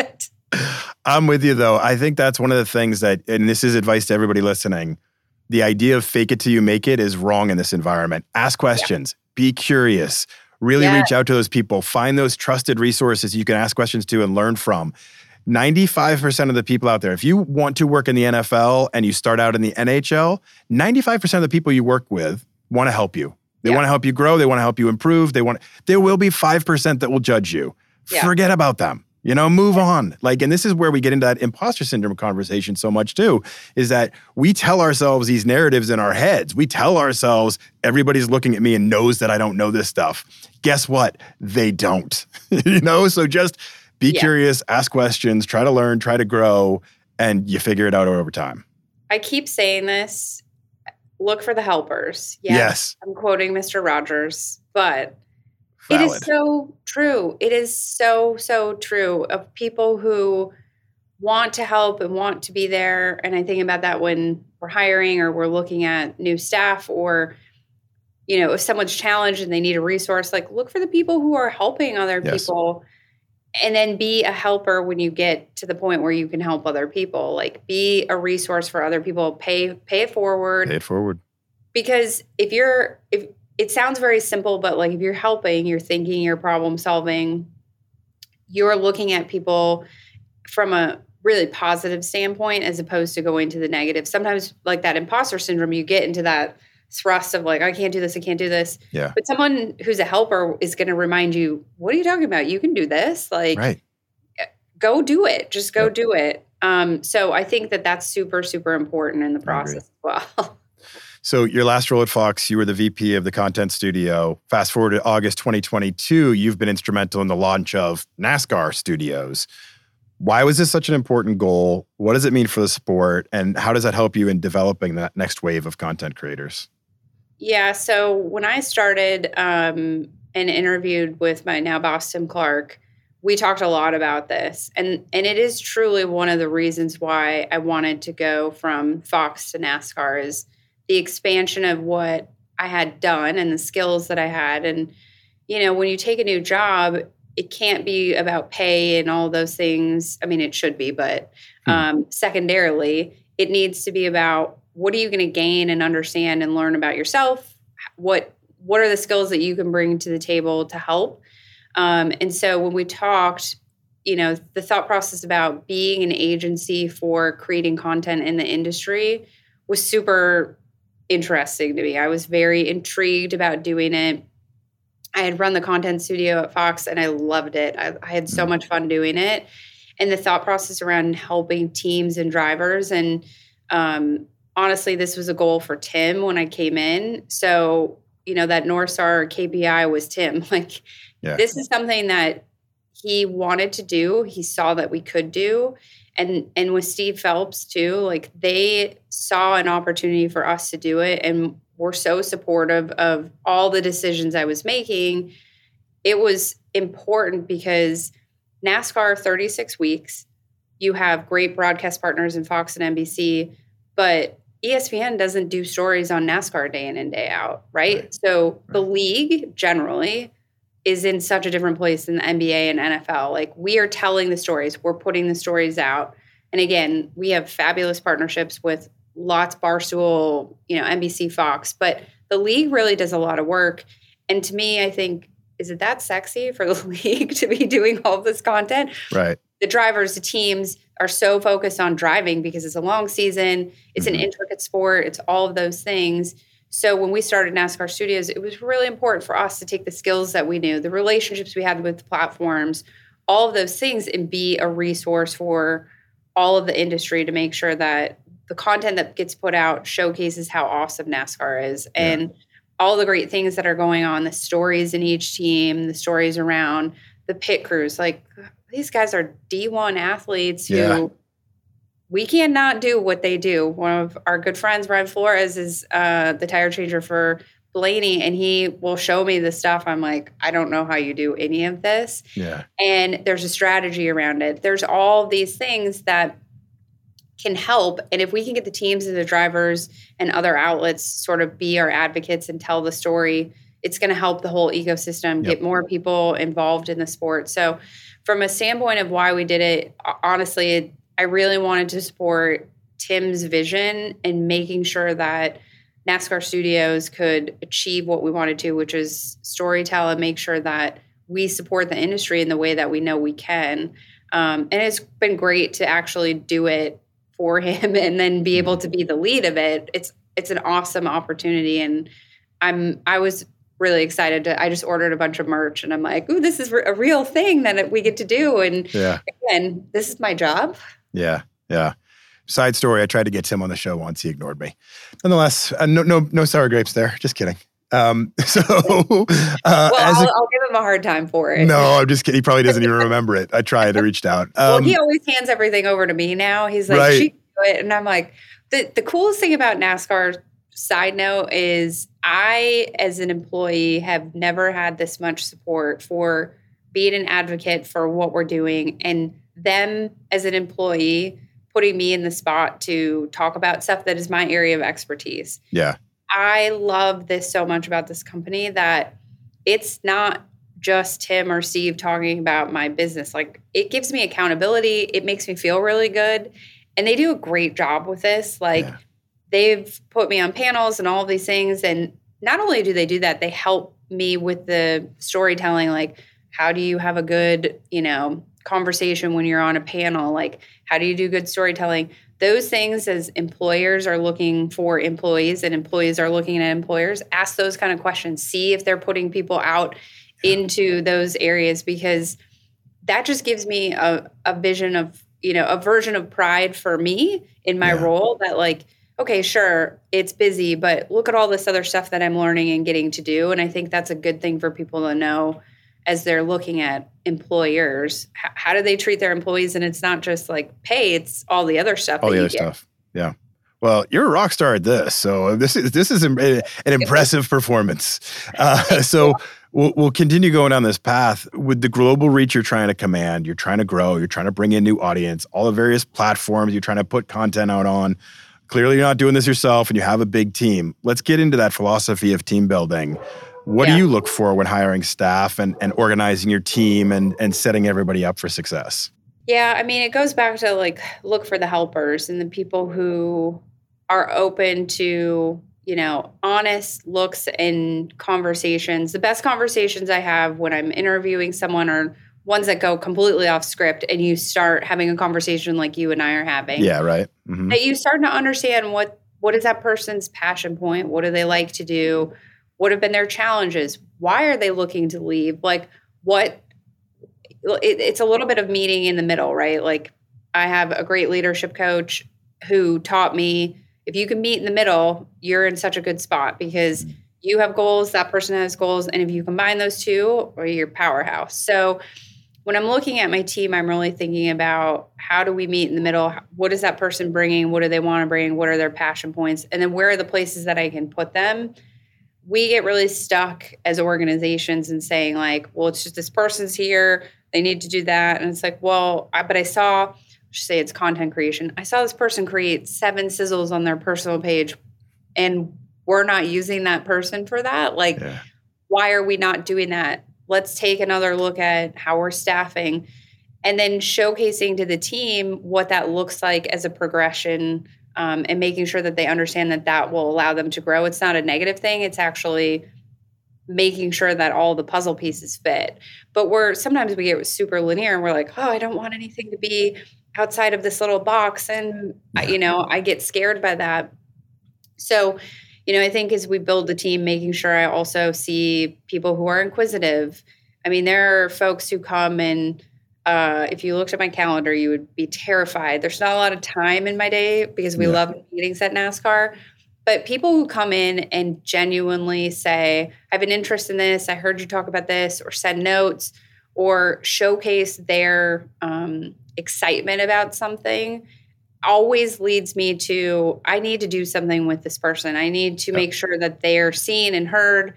is. I'm with you though. I think that's one of the things that, and this is advice to everybody listening. The idea of fake it till you make it is wrong in this environment. Ask questions, yeah. be curious, Really yeah. reach out to those people, find those trusted resources you can ask questions to and learn from. 95% of the people out there, if you want to work in the NFL and you start out in the NHL, 95% of the people you work with want to help you. They yeah. want to help you grow, they want to help you improve, they want there will be 5% that will judge you. Yeah. Forget about them. You know, move on. Like, and this is where we get into that imposter syndrome conversation so much too, is that we tell ourselves these narratives in our heads. We tell ourselves everybody's looking at me and knows that I don't know this stuff. Guess what? They don't. you know, so just be yeah. curious, ask questions, try to learn, try to grow, and you figure it out over time. I keep saying this look for the helpers. Yes. yes. I'm quoting Mr. Rogers, but Valid. It is so true. It is so, so true of people who want to help and want to be there. And I think about that when we're hiring or we're looking at new staff or, you know, if someone's challenged and they need a resource, like look for the people who are helping other yes. people and then be a helper when you get to the point where you can help other people. Like be a resource for other people. Pay pay it forward. Pay it forward. Because if you're if it sounds very simple, but like if you're helping, you're thinking, you're problem solving, you're looking at people from a really positive standpoint as opposed to going to the negative. Sometimes, like that imposter syndrome, you get into that thrust of like, I can't do this, I can't do this. Yeah. But someone who's a helper is going to remind you, what are you talking about? You can do this. Like, right. go do it. Just go yep. do it. Um, so I think that that's super, super important in the process as well. So your last role at Fox, you were the VP of the content studio. Fast forward to August 2022, you've been instrumental in the launch of NASCAR Studios. Why was this such an important goal? What does it mean for the sport? And how does that help you in developing that next wave of content creators? Yeah. So when I started um, and interviewed with my now boss, Tim Clark, we talked a lot about this. And, and it is truly one of the reasons why I wanted to go from Fox to NASCAR is – the expansion of what I had done and the skills that I had. And, you know, when you take a new job, it can't be about pay and all those things. I mean, it should be, but hmm. um, secondarily, it needs to be about what are you going to gain and understand and learn about yourself? What what are the skills that you can bring to the table to help? Um, and so when we talked, you know, the thought process about being an agency for creating content in the industry was super interesting to me. I was very intrigued about doing it. I had run the content studio at Fox and I loved it. I, I had so mm. much fun doing it. And the thought process around helping teams and drivers. And um, honestly, this was a goal for Tim when I came in. So, you know, that North Star KPI was Tim. Like, yeah. this is something that he wanted to do, he saw that we could do and and with Steve Phelps too, like they saw an opportunity for us to do it and were so supportive of all the decisions I was making. It was important because NASCAR 36 weeks, you have great broadcast partners in Fox and NBC, but ESPN doesn't do stories on NASCAR day in and day out, right? right. So right. the league generally is in such a different place than the NBA and NFL. Like we are telling the stories, we're putting the stories out. And again, we have fabulous partnerships with lots Barstool, you know, NBC, Fox, but the league really does a lot of work. And to me, I think, is it that sexy for the league to be doing all this content? Right. The drivers, the teams are so focused on driving because it's a long season, it's mm-hmm. an intricate sport, it's all of those things so when we started NASCAR Studios, it was really important for us to take the skills that we knew, the relationships we had with the platforms, all of those things, and be a resource for all of the industry to make sure that the content that gets put out showcases how awesome NASCAR is yeah. and all the great things that are going on, the stories in each team, the stories around the pit crews. Like these guys are D1 athletes yeah. who we cannot do what they do. One of our good friends, Brian Flores, is uh, the tire changer for Blaney, and he will show me the stuff. I'm like, I don't know how you do any of this. Yeah. And there's a strategy around it. There's all these things that can help. And if we can get the teams and the drivers and other outlets sort of be our advocates and tell the story, it's going to help the whole ecosystem yep. get more people involved in the sport. So, from a standpoint of why we did it, honestly, I really wanted to support Tim's vision and making sure that NASCAR Studios could achieve what we wanted to, which is storytell and make sure that we support the industry in the way that we know we can. Um, and it's been great to actually do it for him and then be able to be the lead of it. It's it's an awesome opportunity, and I'm I was really excited to. I just ordered a bunch of merch, and I'm like, "Ooh, this is a real thing that we get to do." And yeah. again, this is my job. Yeah, yeah. Side story: I tried to get Tim on the show once. He ignored me. Nonetheless, uh, no, no, no sour grapes there. Just kidding. Um, so, uh, well, I'll, a, I'll, give him a hard time for it. No, I'm just kidding. He probably doesn't even remember it. I tried. I reached out. Um, well, he always hands everything over to me now. He's like, right. "She do it," and I'm like, "the the coolest thing about NASCAR." Side note is I, as an employee, have never had this much support for being an advocate for what we're doing and them as an employee putting me in the spot to talk about stuff that is my area of expertise. Yeah. I love this so much about this company that it's not just Tim or Steve talking about my business. Like it gives me accountability, it makes me feel really good. And they do a great job with this. Like yeah. they've put me on panels and all these things. And not only do they do that, they help me with the storytelling. Like, how do you have a good, you know, conversation when you're on a panel? Like, how do you do good storytelling? Those things, as employers are looking for employees and employees are looking at employers, ask those kind of questions. See if they're putting people out into those areas because that just gives me a, a vision of, you know, a version of pride for me in my yeah. role that, like, okay, sure, it's busy, but look at all this other stuff that I'm learning and getting to do. And I think that's a good thing for people to know as they're looking at employers. H- how do they treat their employees? And it's not just like pay; it's all the other stuff. All the other get. stuff. Yeah. Well, you're a rock star at this, so this is this is an, an impressive performance. Uh, so we'll, we'll continue going down this path with the global reach you're trying to command. You're trying to grow. You're trying to bring in new audience. All the various platforms you're trying to put content out on. Clearly, you're not doing this yourself, and you have a big team. Let's get into that philosophy of team building. What yeah. do you look for when hiring staff and, and organizing your team and, and setting everybody up for success? Yeah, I mean, it goes back to like look for the helpers and the people who are open to, you know, honest looks and conversations. The best conversations I have when I'm interviewing someone are ones that go completely off script and you start having a conversation like you and I are having. Yeah, right. Mm-hmm. That you start to understand what what is that person's passion point? What do they like to do? What have been their challenges? Why are they looking to leave? Like, what? It, it's a little bit of meeting in the middle, right? Like, I have a great leadership coach who taught me if you can meet in the middle, you're in such a good spot because mm-hmm. you have goals, that person has goals, and if you combine those two, or you're powerhouse. So, when I'm looking at my team, I'm really thinking about how do we meet in the middle? What is that person bringing? What do they want to bring? What are their passion points? And then where are the places that I can put them we get really stuck as organizations and saying like, well, it's just this person's here, they need to do that, and it's like, well, I, but I saw, say it's content creation. I saw this person create seven sizzles on their personal page, and we're not using that person for that. Like, yeah. why are we not doing that? Let's take another look at how we're staffing, and then showcasing to the team what that looks like as a progression um, and making sure that they understand that that will allow them to grow. It's not a negative thing. It's actually making sure that all the puzzle pieces fit. But we're sometimes we get super linear and we're like, oh, I don't want anything to be outside of this little box. And, you know, I get scared by that. So, you know, I think as we build the team, making sure I also see people who are inquisitive. I mean, there are folks who come and uh, if you looked at my calendar, you would be terrified. There's not a lot of time in my day because we yeah. love meetings at NASCAR. But people who come in and genuinely say, I have an interest in this, I heard you talk about this, or send notes, or showcase their um, excitement about something, always leads me to I need to do something with this person. I need to make sure that they are seen and heard.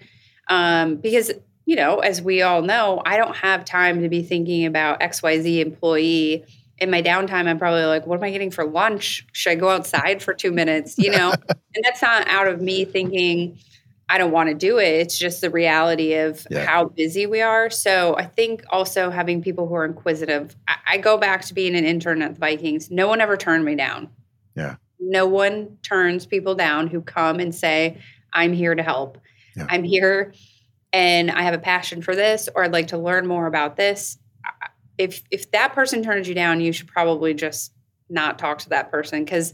Um, because you know, as we all know, I don't have time to be thinking about XYZ employee. In my downtime, I'm probably like, what am I getting for lunch? Should I go outside for two minutes? You know, and that's not out of me thinking I don't want to do it. It's just the reality of yeah. how busy we are. So I think also having people who are inquisitive. I, I go back to being an intern at the Vikings. No one ever turned me down. Yeah. No one turns people down who come and say, I'm here to help. Yeah. I'm here and I have a passion for this or I'd like to learn more about this, if if that person turns you down, you should probably just not talk to that person because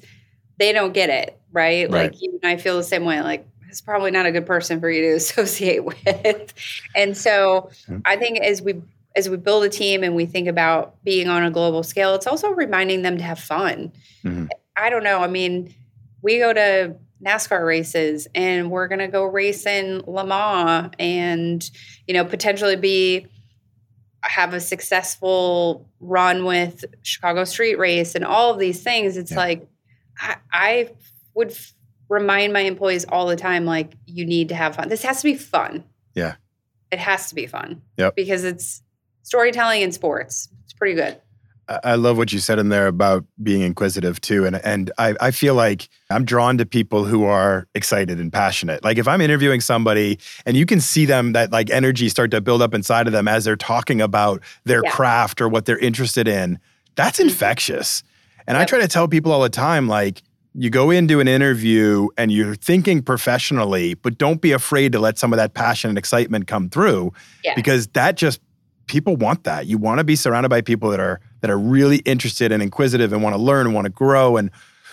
they don't get it, right? right? Like you and I feel the same way. Like it's probably not a good person for you to associate with. and so I think as we as we build a team and we think about being on a global scale, it's also reminding them to have fun. Mm-hmm. I don't know. I mean, we go to NASCAR races and we're going to go race in Le Mans and you know potentially be have a successful run with Chicago Street Race and all of these things. It's yeah. like I, I would f- remind my employees all the time like you need to have fun. This has to be fun. Yeah. It has to be fun. Yep. because it's storytelling in sports. It's pretty good I love what you said in there about being inquisitive too. And and I, I feel like I'm drawn to people who are excited and passionate. Like if I'm interviewing somebody and you can see them that like energy start to build up inside of them as they're talking about their yeah. craft or what they're interested in, that's mm-hmm. infectious. And yep. I try to tell people all the time, like, you go into an interview and you're thinking professionally, but don't be afraid to let some of that passion and excitement come through yeah. because that just people want that. You want to be surrounded by people that are that are really interested and inquisitive and want to learn and want to grow and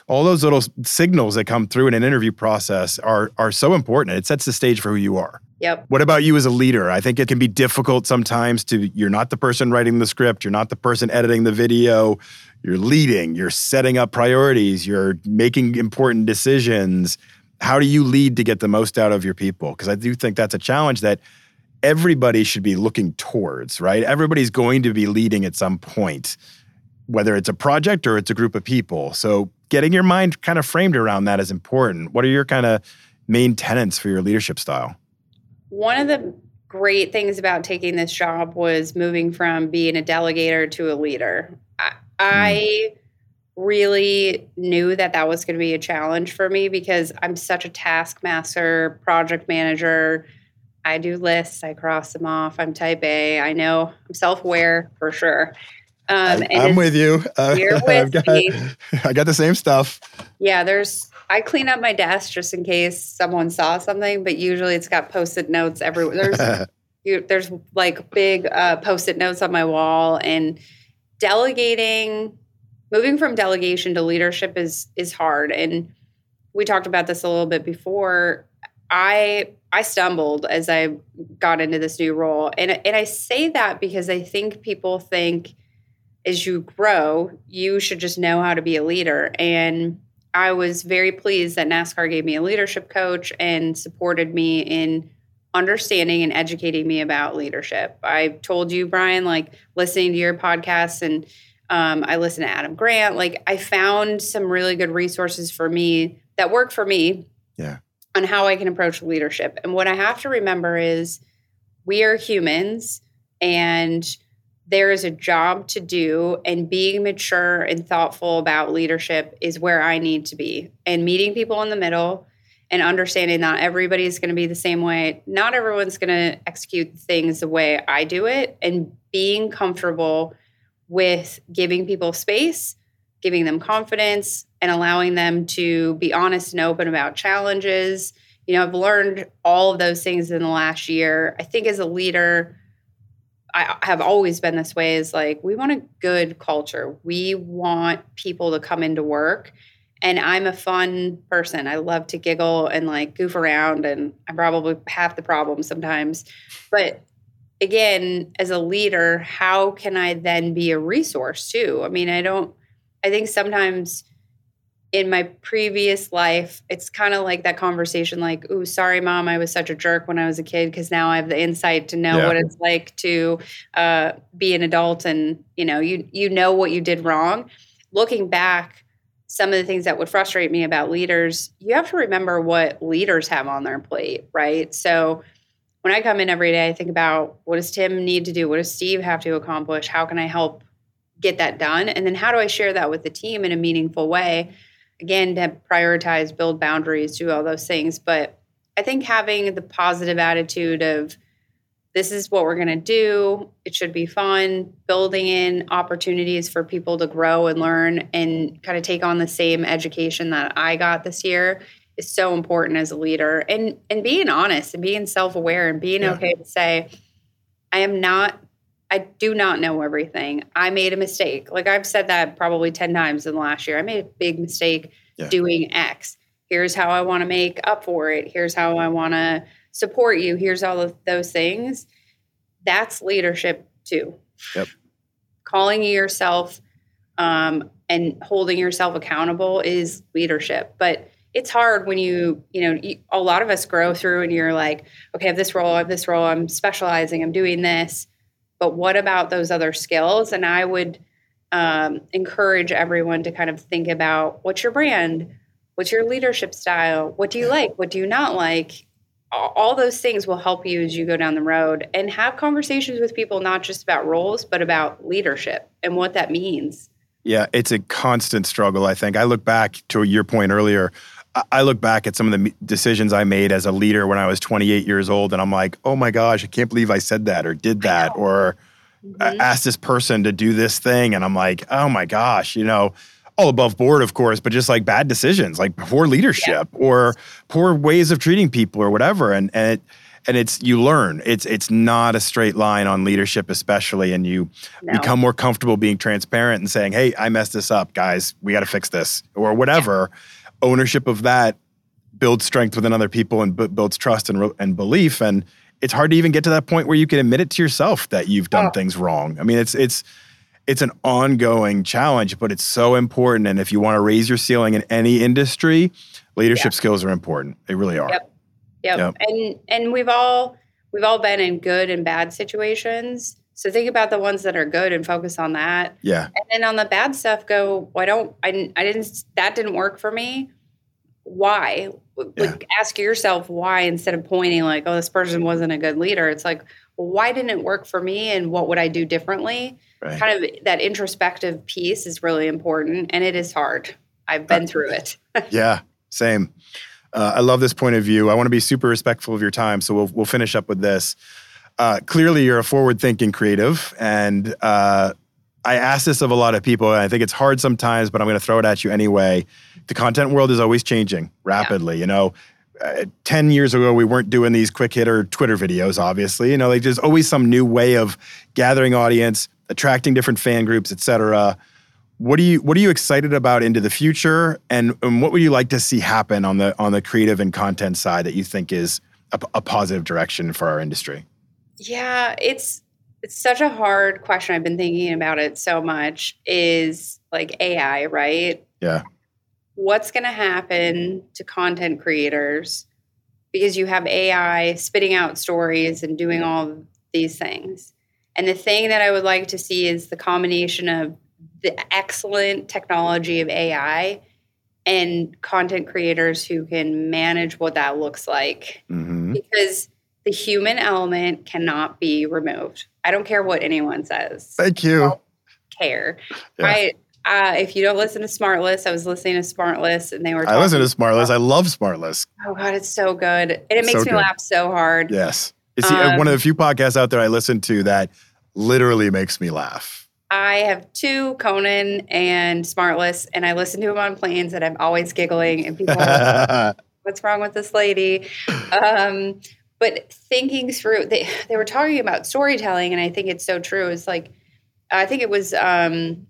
all those little signals that come through in an interview process are are so important. It sets the stage for who you are. Yep. What about you as a leader? I think it can be difficult sometimes to you're not the person writing the script, you're not the person editing the video, you're leading, you're setting up priorities, you're making important decisions. How do you lead to get the most out of your people? Because I do think that's a challenge that everybody should be looking towards, right? Everybody's going to be leading at some point, whether it's a project or it's a group of people. So getting your mind kind of framed around that is important. What are your kind of main tenets for your leadership style? One of the great things about taking this job was moving from being a delegator to a leader. I, mm. I really knew that that was going to be a challenge for me because I'm such a taskmaster, project manager I do lists. I cross them off. I'm type A. I know I'm self aware for sure. Um, I'm with you. Uh, you're with got, me. I got the same stuff. Yeah, there's. I clean up my desk just in case someone saw something, but usually it's got post-it notes everywhere. There's you, there's like big uh, post-it notes on my wall, and delegating, moving from delegation to leadership is is hard. And we talked about this a little bit before. I I stumbled as I got into this new role. And and I say that because I think people think as you grow, you should just know how to be a leader. And I was very pleased that NASCAR gave me a leadership coach and supported me in understanding and educating me about leadership. I told you, Brian, like listening to your podcasts and um, I listened to Adam Grant. Like I found some really good resources for me that work for me. Yeah on how I can approach leadership. And what I have to remember is we are humans and there is a job to do and being mature and thoughtful about leadership is where I need to be. And meeting people in the middle and understanding not everybody is going to be the same way. Not everyone's going to execute things the way I do it and being comfortable with giving people space, giving them confidence, and allowing them to be honest and open about challenges. You know, I've learned all of those things in the last year. I think as a leader, I have always been this way is like, we want a good culture. We want people to come into work. And I'm a fun person. I love to giggle and like goof around, and I'm probably half the problem sometimes. But again, as a leader, how can I then be a resource too? I mean, I don't, I think sometimes in my previous life, it's kind of like that conversation like, "Ooh, sorry mom, I was such a jerk when I was a kid because now I have the insight to know yeah. what it's like to uh, be an adult and, you know, you you know what you did wrong." Looking back, some of the things that would frustrate me about leaders, you have to remember what leaders have on their plate, right? So when I come in every day, I think about what does Tim need to do? What does Steve have to accomplish? How can I help get that done? And then how do I share that with the team in a meaningful way? Again to prioritize build boundaries do all those things. But i think having the positive attitude of this is what we're going to do. It should be fun building in opportunities for people to grow and learn and kind of take on the same education that i got this year is so important as a leader. And and being honest and being self-aware and being yeah. okay to say i am not I do not know everything. I made a mistake. Like I've said that probably 10 times in the last year. I made a big mistake yeah. doing X. Here's how I want to make up for it. Here's how I want to support you. Here's all of those things. That's leadership too. Yep. Calling yourself um, and holding yourself accountable is leadership. But it's hard when you, you know, you, a lot of us grow through and you're like, okay, I have this role, I have this role, I'm specializing, I'm doing this but what about those other skills? And I would um, encourage everyone to kind of think about what's your brand? What's your leadership style? What do you like? What do you not like? All those things will help you as you go down the road and have conversations with people, not just about roles, but about leadership and what that means. Yeah, it's a constant struggle, I think. I look back to your point earlier I look back at some of the decisions I made as a leader when I was 28 years old, and I'm like, oh my gosh, I can't believe I said that or did that or mm-hmm. asked this person to do this thing. And I'm like, oh my gosh, you know, all above board, of course, but just like bad decisions, like poor leadership yeah. or poor ways of treating people or whatever. And, and it, and it's you learn. It's it's not a straight line on leadership, especially, and you no. become more comfortable being transparent and saying, "Hey, I messed this up, guys. We got to fix this," or whatever. Yeah. Ownership of that builds strength within other people and b- builds trust and, and belief. And it's hard to even get to that point where you can admit it to yourself that you've done oh. things wrong. I mean, it's it's it's an ongoing challenge, but it's so important. And if you want to raise your ceiling in any industry, leadership yeah. skills are important. They really are. Yep. yep. Yep. And and we've all we've all been in good and bad situations. So think about the ones that are good and focus on that. Yeah. And then on the bad stuff, go. Why don't I? I didn't. That didn't work for me. Why? Yeah. Ask yourself why instead of pointing like, oh, this person wasn't a good leader. It's like, well, why didn't it work for me, and what would I do differently? Right. Kind of that introspective piece is really important, and it is hard. I've been uh, through it. yeah, same. Uh, I love this point of view. I want to be super respectful of your time, so we'll we'll finish up with this. Uh, clearly, you're a forward-thinking creative, and uh, I ask this of a lot of people, and I think it's hard sometimes, but I'm going to throw it at you anyway. The content world is always changing rapidly. Yeah. You know, uh, 10 years ago, we weren't doing these quick hitter Twitter videos, obviously. You know, like there's always some new way of gathering audience, attracting different fan groups, et cetera. What are you What are you excited about into the future, and, and what would you like to see happen on the on the creative and content side that you think is a, a positive direction for our industry? Yeah, it's it's such a hard question. I've been thinking about it so much. Is like AI, right? Yeah. What's going to happen to content creators because you have AI spitting out stories and doing all these things? And the thing that I would like to see is the combination of the excellent technology of AI and content creators who can manage what that looks like. Mm-hmm. Because the human element cannot be removed. I don't care what anyone says. Thank you. care. Yeah. I uh, if you don't listen to Smartless, I was listening to Smartless and they were. I listen to Smartless. I love Smartless. Oh God, it's so good, and it makes so me good. laugh so hard. Yes, it's um, one of the few podcasts out there I listen to that literally makes me laugh. I have two Conan and Smartless, and I listen to them on planes, and I'm always giggling, and people, like, what's wrong with this lady? Um, but thinking through, they they were talking about storytelling, and I think it's so true. It's like I think it was um,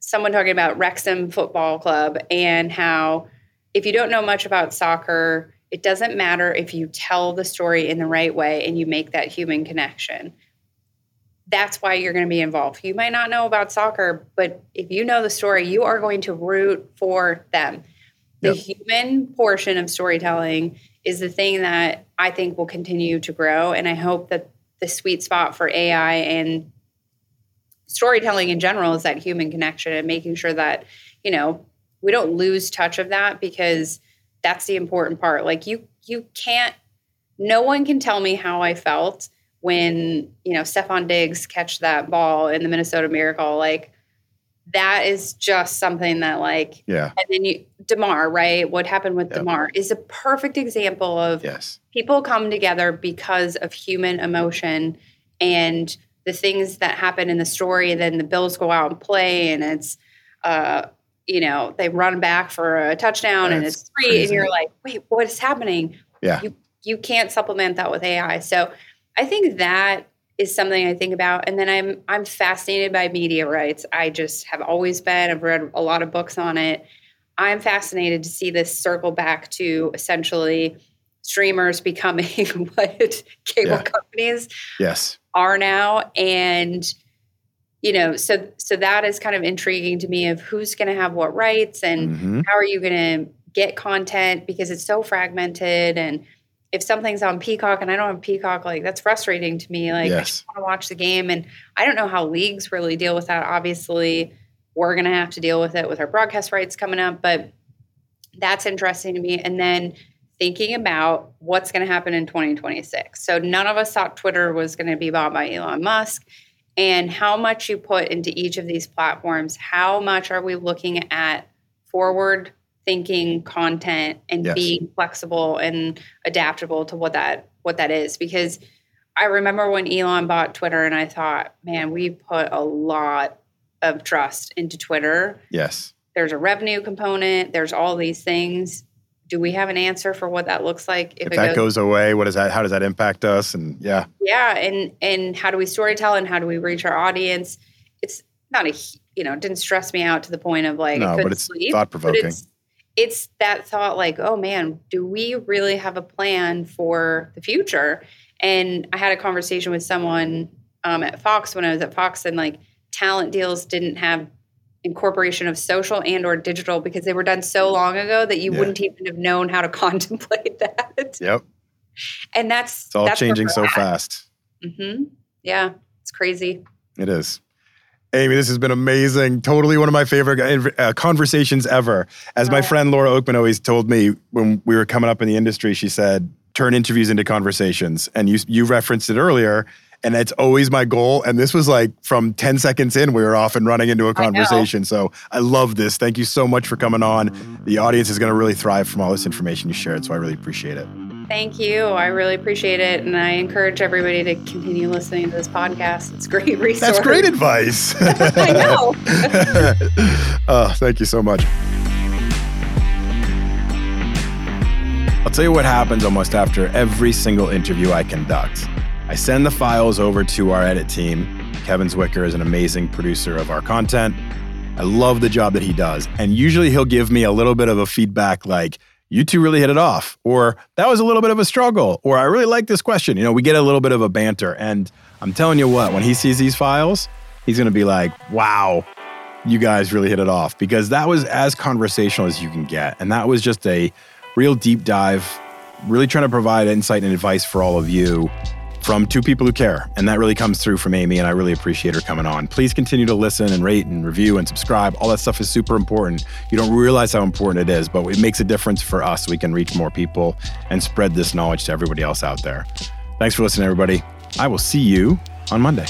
someone talking about Wrexham Football Club and how if you don't know much about soccer, it doesn't matter if you tell the story in the right way and you make that human connection that's why you're going to be involved. You might not know about soccer, but if you know the story, you are going to root for them. The yep. human portion of storytelling is the thing that I think will continue to grow. And I hope that the sweet spot for AI and storytelling in general is that human connection and making sure that, you know, we don't lose touch of that because that's the important part. Like you you can't no one can tell me how I felt when you know Stefon Diggs catch that ball in the Minnesota Miracle, like that is just something that like yeah. And then you Damar right? What happened with yep. Damar is a perfect example of yes. people come together because of human emotion and the things that happen in the story. And then the Bills go out and play, and it's uh, you know they run back for a touchdown, That's and it's three, crazy. and you're like, wait, what is happening? Yeah, you you can't supplement that with AI. So I think that is something I think about. And then I'm I'm fascinated by media rights. I just have always been. I've read a lot of books on it. I'm fascinated to see this circle back to essentially streamers becoming what cable yeah. companies yes are now and you know so so that is kind of intriguing to me of who's going to have what rights and mm-hmm. how are you going to get content because it's so fragmented and if something's on Peacock and I don't have Peacock, like that's frustrating to me. Like yes. I just want to watch the game, and I don't know how leagues really deal with that. Obviously, we're going to have to deal with it with our broadcast rights coming up, but that's interesting to me. And then thinking about what's going to happen in 2026. So none of us thought Twitter was going to be bought by Elon Musk. And how much you put into each of these platforms, how much are we looking at forward thinking content and yes. being flexible and adaptable to what that what that is because I remember when Elon bought Twitter and I thought, man, we put a lot of trust into Twitter. Yes. There's a revenue component, there's all these things. do we have an answer for what that looks like if, if that goes, goes, away what does that how does that impact us and yeah yeah and and how do we storytell and how do we reach our audience it's not a you know didn't stress me out to the point of like no, but it's thought provoking it's, it's that thought like oh man do we really have a plan for the future and i had a conversation with someone um, at fox when i was at fox and like talent deals didn't have incorporation of social and or digital because they were done so long ago that you yeah. wouldn't even have known how to contemplate that. Yep. And that's it's all that's changing so fast. Mm-hmm. Yeah, it's crazy. It is. Amy, this has been amazing. Totally one of my favorite uh, conversations ever. As my friend Laura Oakman always told me when we were coming up in the industry, she said, turn interviews into conversations. And you, you referenced it earlier and that's always my goal. And this was like from 10 seconds in, we were off and running into a conversation. I so I love this. Thank you so much for coming on. The audience is going to really thrive from all this information you shared. So I really appreciate it. Thank you. I really appreciate it. And I encourage everybody to continue listening to this podcast. It's great resource. That's great advice. I know. oh, thank you so much. I'll tell you what happens almost after every single interview I conduct. I send the files over to our edit team. Kevin Zwicker is an amazing producer of our content. I love the job that he does. And usually he'll give me a little bit of a feedback like, you two really hit it off, or that was a little bit of a struggle, or I really like this question. You know, we get a little bit of a banter. And I'm telling you what, when he sees these files, he's going to be like, wow, you guys really hit it off because that was as conversational as you can get. And that was just a real deep dive, really trying to provide insight and advice for all of you from two people who care. And that really comes through from Amy, and I really appreciate her coming on. Please continue to listen and rate and review and subscribe. All that stuff is super important. You don't realize how important it is, but it makes a difference for us. We can reach more people and spread this knowledge to everybody else out there. Thanks for listening, everybody. I will see you on Monday.